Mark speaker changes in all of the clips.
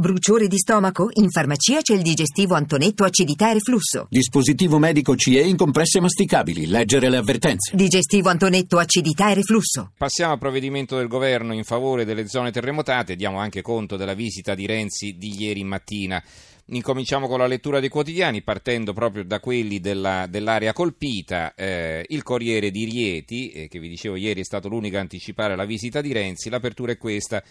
Speaker 1: Bruciore di stomaco? In farmacia c'è il digestivo Antonetto acidità e reflusso.
Speaker 2: Dispositivo medico CE in compresse masticabili. Leggere le avvertenze.
Speaker 1: Digestivo Antonetto acidità e reflusso.
Speaker 3: Passiamo al provvedimento del governo in favore delle zone terremotate. Diamo anche conto della visita di Renzi di ieri mattina. Incominciamo con la lettura dei quotidiani, partendo proprio da quelli della, dell'area colpita. Eh, il Corriere di Rieti, eh, che vi dicevo ieri è stato l'unico a anticipare la visita di Renzi, l'apertura è questa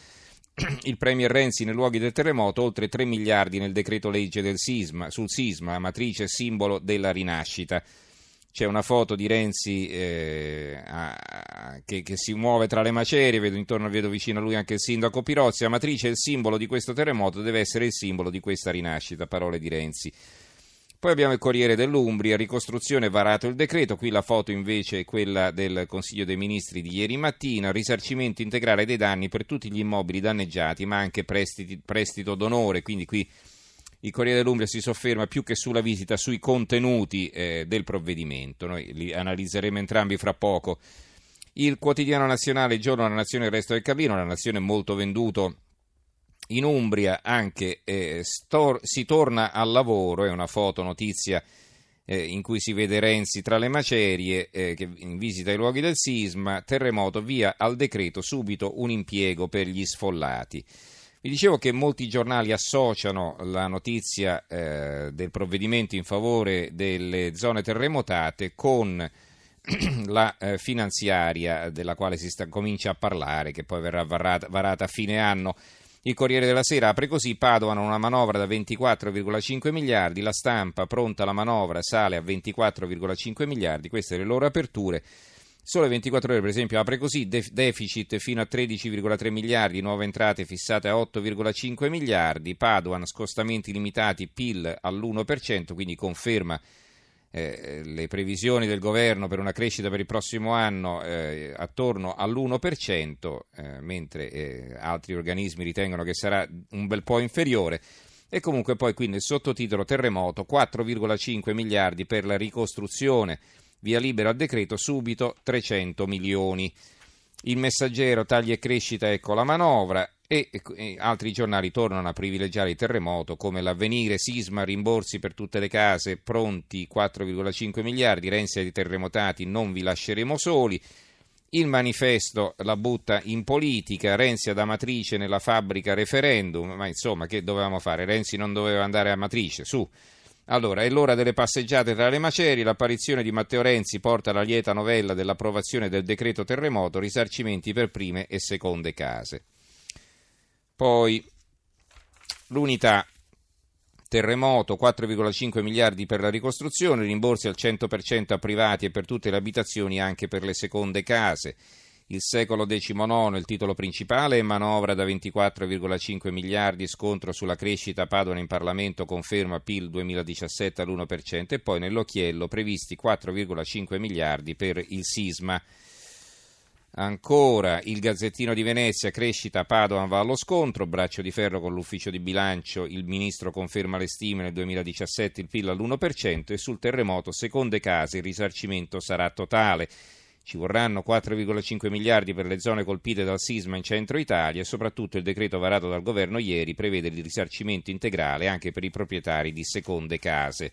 Speaker 3: il Premier Renzi nei luoghi del terremoto, oltre 3 miliardi nel decreto legge del sisma, sul sisma, matrice e simbolo della rinascita. C'è una foto di Renzi eh, a, che, che, si muove tra le macerie, vedo intorno, vedo vicino a lui anche il sindaco Pirozzi. La matrice e il simbolo di questo terremoto deve essere il simbolo di questa rinascita, parole di Renzi. Poi abbiamo il Corriere dell'Umbria, ricostruzione varato il decreto, qui la foto invece è quella del Consiglio dei Ministri di ieri mattina, risarcimento integrale dei danni per tutti gli immobili danneggiati, ma anche prestiti, prestito d'onore, quindi qui il Corriere dell'Umbria si sofferma più che sulla visita sui contenuti eh, del provvedimento, noi li analizzeremo entrambi fra poco. Il quotidiano nazionale, il giorno La Nazione il resto del Carlino, la Nazione molto venduto in Umbria anche eh, stor- si torna al lavoro, è una foto notizia eh, in cui si vede Renzi tra le macerie eh, che in visita ai luoghi del sisma, terremoto via al decreto, subito un impiego per gli sfollati. Vi dicevo che molti giornali associano la notizia eh, del provvedimento in favore delle zone terremotate con la eh, finanziaria della quale si sta, comincia a parlare, che poi verrà varata, varata a fine anno. Il Corriere della Sera apre così, Padova una manovra da 24,5 miliardi, la stampa pronta la manovra sale a 24,5 miliardi, queste le loro aperture. Sole 24 ore, per esempio, apre così, deficit fino a 13,3 miliardi, nuove entrate fissate a 8,5 miliardi, Padoan scostamenti limitati, PIL all'1%, quindi conferma eh, le previsioni del governo per una crescita per il prossimo anno eh, attorno all'1%, eh, mentre eh, altri organismi ritengono che sarà un bel po' inferiore. E comunque poi qui nel sottotitolo terremoto 4,5 miliardi per la ricostruzione, via libera al decreto subito 300 milioni. Il messaggero tagli e crescita, ecco la manovra, e, e, altri giornali tornano a privilegiare il terremoto come l'avvenire, sisma, rimborsi per tutte le case, pronti 4,5 miliardi, Renzi ai terremotati non vi lasceremo soli. Il manifesto la butta in politica, Renzi ad Amatrice nella fabbrica referendum, ma insomma che dovevamo fare? Renzi non doveva andare a Amatrice, su. Allora, è l'ora delle passeggiate tra le macerie, l'apparizione di Matteo Renzi porta la lieta novella dell'approvazione del decreto terremoto, risarcimenti per prime e seconde case. Poi l'unità terremoto 4,5 miliardi per la ricostruzione, rimborsi al 100% a privati e per tutte le abitazioni anche per le seconde case. Il secolo XIX, il titolo principale, manovra da 24,5 miliardi, scontro sulla crescita, Padova in Parlamento conferma PIL 2017 all'1% e poi nell'occhiello previsti 4,5 miliardi per il sisma. Ancora il Gazzettino di Venezia, crescita Padova va allo scontro, braccio di ferro con l'ufficio di bilancio, il ministro conferma le stime nel 2017 il PIL all'1% e sul terremoto seconde case il risarcimento sarà totale. Ci vorranno 4,5 miliardi per le zone colpite dal sisma in centro Italia e soprattutto il decreto varato dal governo ieri prevede il risarcimento integrale anche per i proprietari di seconde case.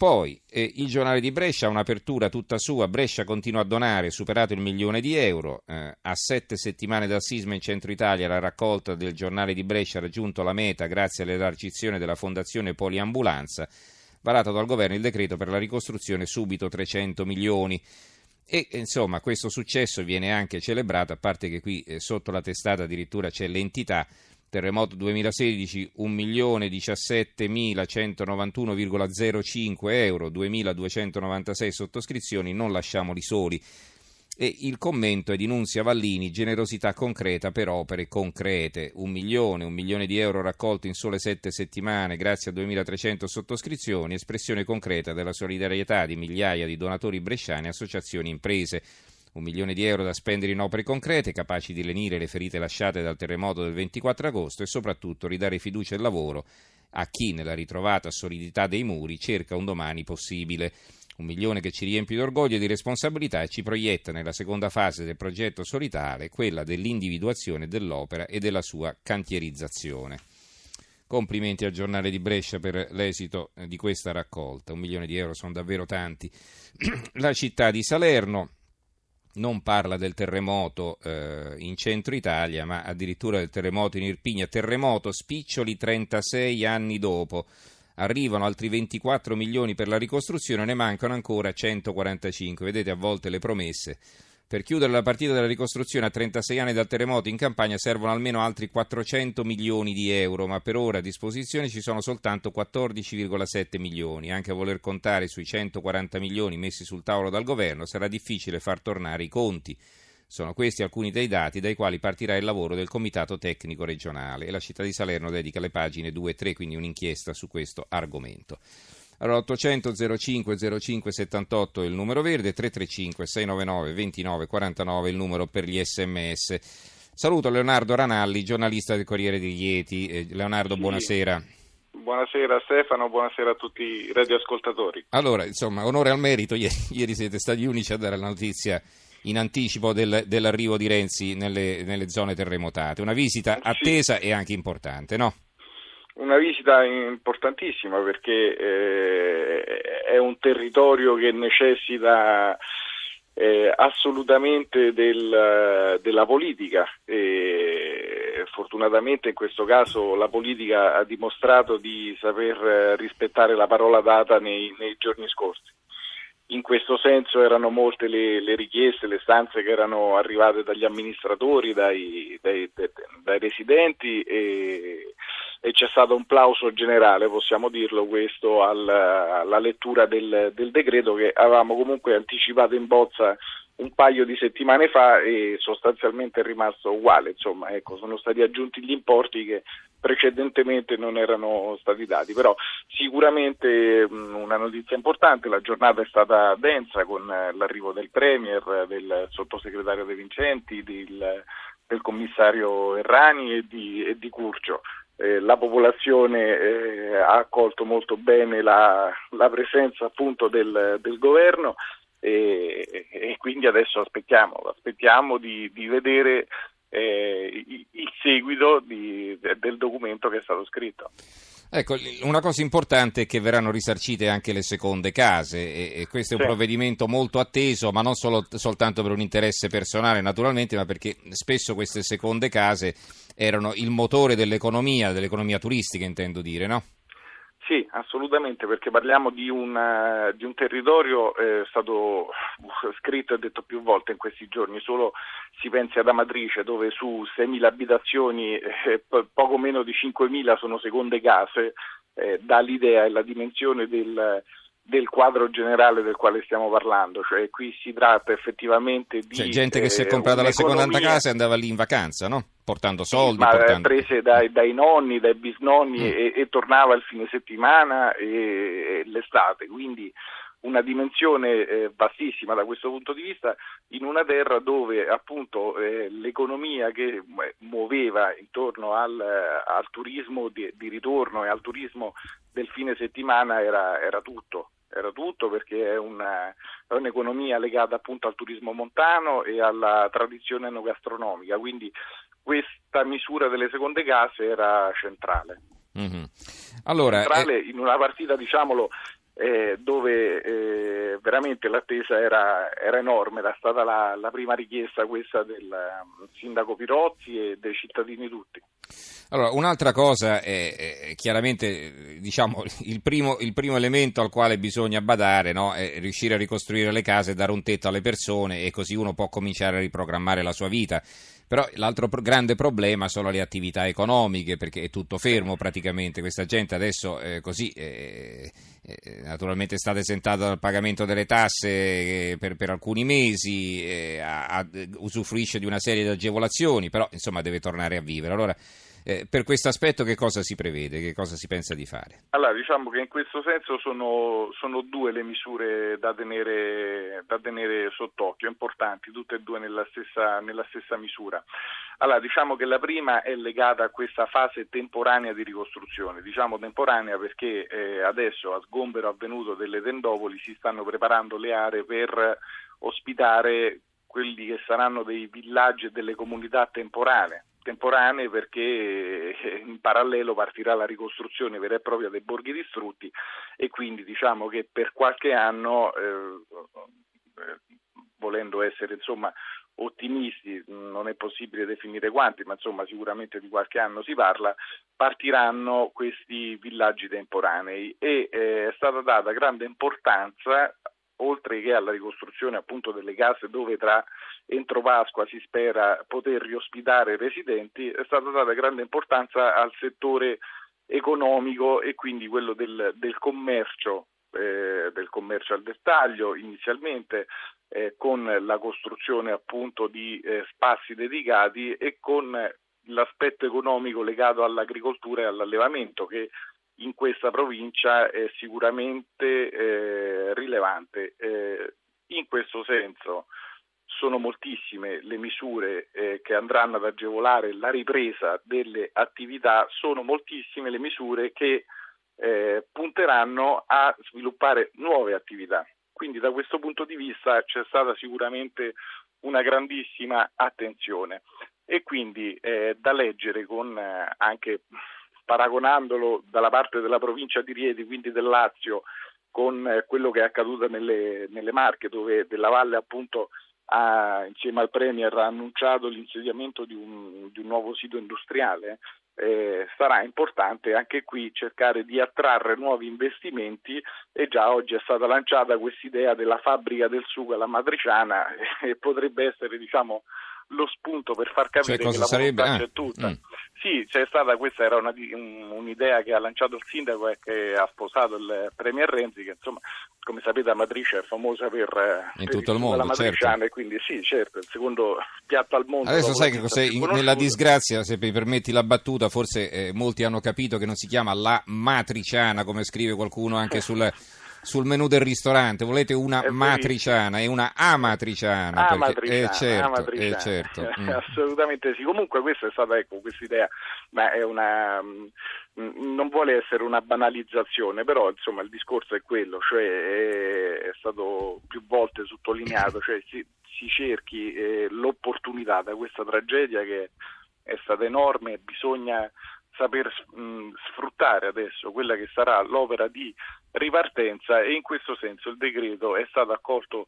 Speaker 3: Poi eh, il giornale di Brescia ha un'apertura tutta sua, Brescia continua a donare, superato il milione di euro, eh, a sette settimane dal sisma in centro Italia la raccolta del giornale di Brescia ha raggiunto la meta grazie all'elargizione della fondazione Poliambulanza, varato dal governo il decreto per la ricostruzione subito 300 milioni. E insomma questo successo viene anche celebrato, a parte che qui eh, sotto la testata addirittura c'è l'entità terremoto 2016 1.017.191,05 euro, 2.296 sottoscrizioni, non lasciamoli soli. E il commento è di Nunzia Vallini, generosità concreta per opere concrete. Un milione, un milione di euro raccolto in sole sette settimane grazie a 2.300 sottoscrizioni, espressione concreta della solidarietà di migliaia di donatori bresciani e associazioni imprese. Un milione di euro da spendere in opere concrete, capaci di lenire le ferite lasciate dal terremoto del 24 agosto e soprattutto ridare fiducia e lavoro a chi, nella ritrovata solidità dei muri, cerca un domani possibile. Un milione che ci riempie di orgoglio e di responsabilità e ci proietta nella seconda fase del progetto solitale, quella dell'individuazione dell'opera e della sua cantierizzazione. Complimenti al giornale di Brescia per l'esito di questa raccolta. Un milione di euro sono davvero tanti. La città di Salerno non parla del terremoto eh, in centro Italia, ma addirittura del terremoto in Irpigna. Terremoto spiccioli 36 anni dopo. Arrivano altri 24 milioni per la ricostruzione, ne mancano ancora 145. Vedete a volte le promesse per chiudere la partita della ricostruzione a 36 anni dal terremoto in campagna servono almeno altri 400 milioni di euro, ma per ora a disposizione ci sono soltanto 14,7 milioni. Anche a voler contare sui 140 milioni messi sul tavolo dal governo sarà difficile far tornare i conti. Sono questi alcuni dei dati dai quali partirà il lavoro del Comitato Tecnico Regionale e la città di Salerno dedica le pagine 2 e 3, quindi un'inchiesta su questo argomento. Allora 800 05 05 78 è il numero verde, 335 699 29 49 il numero per gli sms. Saluto Leonardo Ranalli, giornalista del Corriere di Rieti. Eh, Leonardo, sì. buonasera.
Speaker 4: Buonasera Stefano, buonasera a tutti i radioascoltatori.
Speaker 3: Allora, insomma, onore al merito, ieri, ieri siete stati gli unici a dare la notizia in anticipo del, dell'arrivo di Renzi nelle, nelle, zone terremotate. Una visita attesa sì. e anche importante, no?
Speaker 4: Una visita importantissima perché eh, è un territorio che necessita eh, assolutamente del, della politica e fortunatamente in questo caso la politica ha dimostrato di saper rispettare la parola data nei, nei giorni scorsi. In questo senso erano molte le, le, richieste, le stanze che erano arrivate dagli amministratori, dai, dai, dai, dai residenti e, e c'è stato un plauso generale, possiamo dirlo questo, al, alla lettura del, del, decreto che avevamo comunque anticipato in bozza un paio di settimane fa e sostanzialmente è rimasto uguale, insomma, ecco, sono stati aggiunti gli importi che precedentemente non erano stati dati, però sicuramente una notizia importante, la giornata è stata densa con l'arrivo del Premier, del sottosegretario De Vincenti, del, del commissario Errani e di, e di Curcio eh, la popolazione eh, ha accolto molto bene la, la presenza appunto del, del governo e, e, quindi adesso aspettiamo, aspettiamo di, di vedere eh, il seguito di, del documento che è stato scritto.
Speaker 3: Ecco, una cosa importante è che verranno risarcite anche le seconde case e, e questo è un sì. provvedimento molto atteso, ma non solo, soltanto per un interesse personale naturalmente, ma perché spesso queste seconde case erano il motore dell'economia, dell'economia turistica intendo dire, no?
Speaker 4: Sì, assolutamente, perché parliamo di un, uh, di un territorio, eh, stato scritto e detto più volte in questi giorni, solo si pensi ad Amatrice dove su 6.000 abitazioni eh, poco meno di 5.000 sono seconde case, eh, dà l'idea e la dimensione del, del quadro generale del quale stiamo parlando, cioè qui si tratta effettivamente di...
Speaker 3: C'è gente che si è comprata la seconda casa e andava lì in vacanza, no? Portando soldi.
Speaker 4: Ma
Speaker 3: portando...
Speaker 4: prese dai, dai, nonni, dai bisnonni mm. e, e, tornava il fine settimana e, e l'estate, quindi una dimensione eh, vastissima da questo punto di vista in una terra dove appunto eh, l'economia che eh, muoveva intorno al, al turismo di, di, ritorno e al turismo del fine settimana era, era tutto era tutto perché è, una, è, un'economia legata appunto al turismo montano e alla tradizione enogastronomica, quindi questa misura delle seconde case era centrale. Mm-hmm. Allora, centrale eh... in una partita, diciamolo, eh, dove eh, veramente l'attesa era, era, enorme, era stata la, la prima richiesta questa del um, sindaco Pirozzi e dei cittadini tutti.
Speaker 3: Allora, un'altra cosa è, è chiaramente diciamo, il, primo, il, primo, elemento al quale bisogna badare no? è riuscire a ricostruire le case, dare un tetto alle persone e così uno può cominciare a riprogrammare la sua vita. Però l'altro pro- grande problema sono le attività economiche, perché è tutto fermo praticamente. Questa gente adesso eh, così eh, eh, naturalmente è stata esentata dal pagamento delle tasse eh, per, per, alcuni mesi, eh, a, a, usufruisce di una serie di agevolazioni, però insomma deve tornare a vivere. Allora, eh, per questo aspetto che cosa si prevede, che cosa si pensa di fare?
Speaker 4: Allora, diciamo che in questo senso sono, sono due le misure da tenere, da tenere, sott'occhio, importanti, tutte e due nella stessa, nella stessa misura. Allora, diciamo che la prima è legata a questa fase temporanea di ricostruzione, diciamo temporanea perché eh, adesso a sgombero avvenuto delle tendopoli si stanno preparando le aree per ospitare quelli che saranno dei villaggi e delle comunità temporanee temporanee perché eh, in parallelo partirà la ricostruzione vera e propria dei borghi distrutti e quindi diciamo che per qualche anno, eh, volendo essere insomma ottimisti, non è possibile definire quanti, ma insomma sicuramente di qualche anno si parla, partiranno questi villaggi temporanei e eh, è stata data grande importanza oltre che alla ricostruzione appunto delle case dove tra entro Pasqua si spera poter riospitare residenti, è stata data grande importanza al settore economico e quindi quello del, del commercio, eh, del commercio al dettaglio inizialmente, eh, con la costruzione appunto di eh, spazi dedicati e con l'aspetto economico legato all'agricoltura e all'allevamento che in questa provincia è sicuramente eh, rilevante. Eh, in questo senso sono moltissime le misure eh, che andranno ad agevolare la ripresa delle attività, sono moltissime le misure che eh, punteranno a sviluppare nuove attività. Quindi da questo punto di vista c'è stata sicuramente una grandissima attenzione e quindi eh, da leggere con eh, anche paragonandolo dalla parte della provincia di Rieti, quindi del Lazio, con eh, quello che è accaduto nelle, nelle Marche, dove Della Valle appunto ha, insieme al Premier ha annunciato l'insediamento di un, di un nuovo sito industriale eh, sarà importante anche qui cercare di attrarre nuovi investimenti e già oggi è stata lanciata questa idea della fabbrica del sugo alla matriciana e potrebbe essere diciamo lo spunto per far capire
Speaker 3: cioè,
Speaker 4: che la
Speaker 3: sarebbe?
Speaker 4: volontà
Speaker 3: Ah,
Speaker 4: c'è tutta.
Speaker 3: mm.
Speaker 4: Sì, c'è stata, questa era una, un, un'idea che ha lanciato il sindaco e che ha sposato il Premier Renzi, che insomma, come sapete, Amatrice è famosa per, eh,
Speaker 3: In
Speaker 4: per
Speaker 3: tutto il mondo,
Speaker 4: matriciana
Speaker 3: certo.
Speaker 4: e quindi sì, certo, il secondo piatto al mondo.
Speaker 3: Adesso sai
Speaker 4: la
Speaker 3: che cos'è? In- nella disgrazia, se mi permetti la battuta, forse eh, molti hanno capito che non si chiama la matriciana, come scrive qualcuno anche sul, sul menù del ristorante. Volete una
Speaker 4: È
Speaker 3: matriciana e una amatriciana. perché-
Speaker 4: Amatriciana,
Speaker 3: eh, certo,
Speaker 4: amatriciana.
Speaker 3: eh, certo. Mm.
Speaker 4: Assolutamente sì. Comunque questa è stata ecco, questa idea, ma è una mh, non vuole essere una banalizzazione, però insomma il discorso è quello, cioè è, è stato più volte sottolineato, cioè si, si cerchi eh, l'opportunità da questa tragedia che è stata enorme, bisogna saper mh, sfruttare adesso quella che sarà l'opera di ripartenza e in questo senso il decreto è stato accolto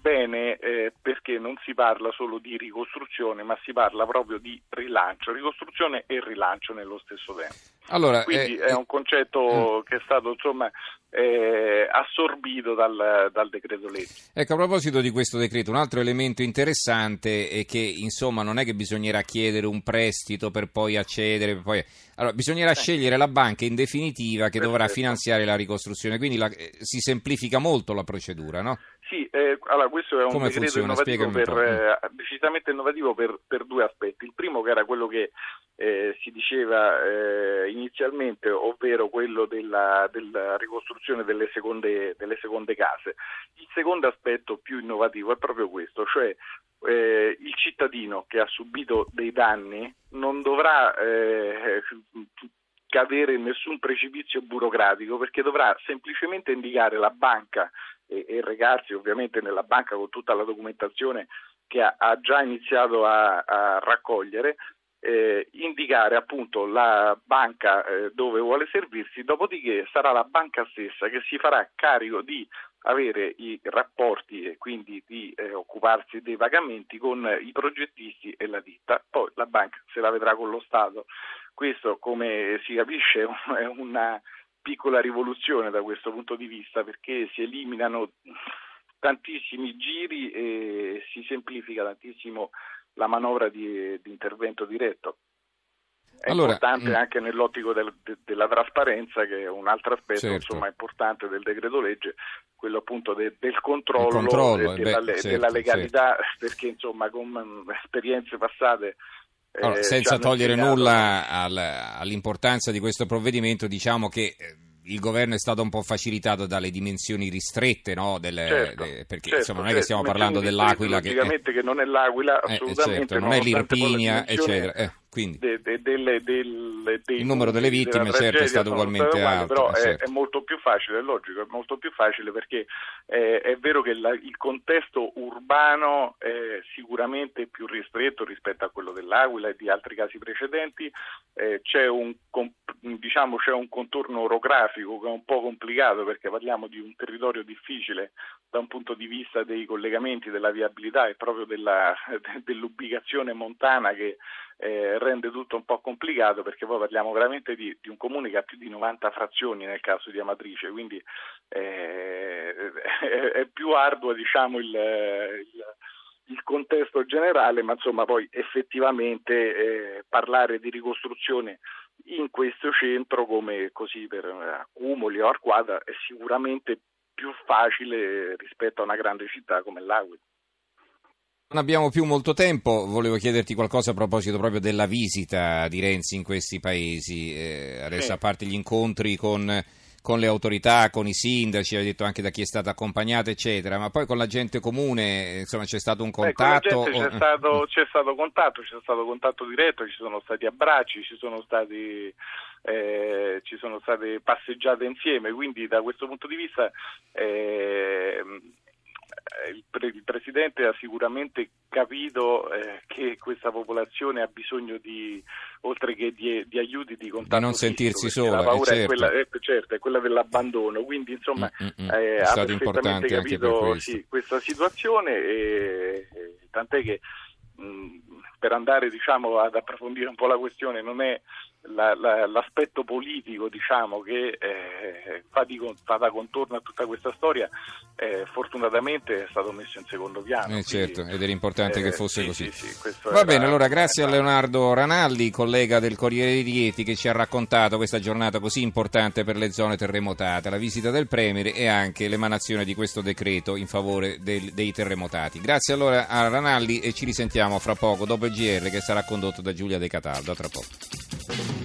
Speaker 4: bene eh, perché non si parla solo di ricostruzione ma si parla proprio di rilancio, ricostruzione e rilancio nello stesso tempo.
Speaker 3: Allora,
Speaker 4: Quindi
Speaker 3: eh,
Speaker 4: è un concetto
Speaker 3: mm.
Speaker 4: che è stato insomma eh, assorbito dal, dal decreto legge.
Speaker 3: Ecco, a proposito di questo decreto, un altro elemento interessante è che, insomma, non è che bisognerà chiedere un prestito per poi accedere, per poi... Allora, bisognerà scegliere la banca in definitiva che dovrà
Speaker 4: Perfetto.
Speaker 3: finanziare la ricostruzione, quindi la- eh, si semplifica molto la procedura, no?
Speaker 4: Sì, eh, allora questo è un
Speaker 3: Come
Speaker 4: decreto innovativo per, eh, decisamente innovativo per, per due aspetti. Il primo che era quello che eh, si diceva eh, inizialmente, ovvero quello della, della ricostruzione delle seconde, delle seconde case. Il secondo aspetto più innovativo è proprio questo, cioè eh, il cittadino che ha subito dei danni non dovrà eh, cadere in nessun precipizio burocratico perché dovrà semplicemente indicare la banca e, e recarsi ovviamente nella banca con tutta la documentazione che ha, ha già iniziato a, a raccogliere, eh, indicare appunto la banca eh, dove vuole servirsi, dopodiché sarà la banca stessa che si farà carico di avere i rapporti e quindi di eh, occuparsi dei pagamenti con i progettisti e la ditta, poi la banca se la vedrà con lo Stato. Questo, come si capisce, è una piccola rivoluzione da questo punto di vista perché si eliminano tantissimi giri e si semplifica tantissimo la manovra di, di intervento diretto. È
Speaker 3: Allora,
Speaker 4: importante
Speaker 3: mm.
Speaker 4: anche nell'ottico del- de- della trasparenza, che è un altro aspetto
Speaker 3: Certo.
Speaker 4: insomma, importante del decreto legge, quello appunto de- del controllo,
Speaker 3: controllo,
Speaker 4: e
Speaker 3: eh,
Speaker 4: della,
Speaker 3: beh, certo,
Speaker 4: della legalità, perché insomma con mm, esperienze passate
Speaker 3: Allora,
Speaker 4: ci
Speaker 3: senza togliere
Speaker 4: insegnato-
Speaker 3: nulla al- all'importanza di questo provvedimento, diciamo che eh, il governo è stato un po' facilitato dalle dimensioni ristrette, no? Delle-
Speaker 4: Certo,
Speaker 3: de- perché
Speaker 4: certo,
Speaker 3: insomma non è che
Speaker 4: certo.
Speaker 3: stiamo parlando dell'Aquila che
Speaker 4: logicamente che non è l'Aquila
Speaker 3: eh, eh,
Speaker 4: assolutamente
Speaker 3: certo, non è l'Irpinia, eccetera. eh. Quindi.
Speaker 4: de, de, delle, del, dei
Speaker 3: il numero delle vittime certo è stato ugualmente alto.
Speaker 4: Però
Speaker 3: eh,
Speaker 4: è,
Speaker 3: certo.
Speaker 4: è, molto più facile, è logico, è molto più facile perché eh, è vero che la, il contesto urbano è sicuramente più ristretto rispetto a quello dell'Aquila e di altri casi precedenti, eh, c'è, un, diciamo, c'è un contorno orografico che è un po' complicato perché parliamo di un territorio difficile da un punto di vista dei collegamenti, della viabilità e proprio della, dell'ubicazione montana che eh, rende tutto un po' complicato perché poi parliamo veramente di, di, un comune che ha più di 90 frazioni nel caso di Amatrice, quindi eh, è, è, più arduo diciamo, il, il, il, contesto generale, ma insomma poi effettivamente eh, parlare di ricostruzione in questo centro come così per accumuli o arquata è sicuramente più facile rispetto a una grande città come l'Aquila.
Speaker 3: Non abbiamo più molto tempo, volevo chiederti qualcosa a proposito proprio della visita di Renzi in questi paesi, eh, adesso sì. a parte gli incontri con, con, le autorità, con i sindaci, hai detto anche da chi è stato accompagnato eccetera, ma poi con la gente comune insomma c'è stato un contatto?
Speaker 4: Eh, c'è, stato, c'è stato contatto, c'è stato contatto diretto, ci sono stati abbracci, ci sono stati... Eh, ci sono state passeggiate insieme, quindi da questo punto di vista eh, il, pre- il, Presidente ha sicuramente capito eh, che questa popolazione ha bisogno di, oltre che di, di aiuti, di contatto.
Speaker 3: Di non sentirsi sola.
Speaker 4: La paura
Speaker 3: eh, certo.
Speaker 4: è, quella, è, certo, è, quella, dell'abbandono, quindi insomma
Speaker 3: mm, mm,
Speaker 4: eh,
Speaker 3: ha
Speaker 4: perfettamente capito
Speaker 3: sì,
Speaker 4: questa situazione e, e tant'è che mh, per andare diciamo, ad approfondire un po' la questione non è la, la, l'aspetto politico diciamo, che eh, fa, di, fa, da contorno a tutta questa storia eh, fortunatamente è stato messo in secondo piano.
Speaker 3: Eh, certo, ed era importante che fosse
Speaker 4: sì,
Speaker 3: così.
Speaker 4: Sì, sì,
Speaker 3: Va bene, allora grazie a Leonardo Ranaldi, collega del Corriere di Rieti, che ci ha raccontato questa giornata così importante per le zone terremotate, la visita del Premier e anche l'emanazione di questo decreto in favore del, dei terremotati. Grazie allora a Ranaldi e ci risentiamo fra poco dopo GR che sarà condotto da Giulia De Cataldo. A tra poco.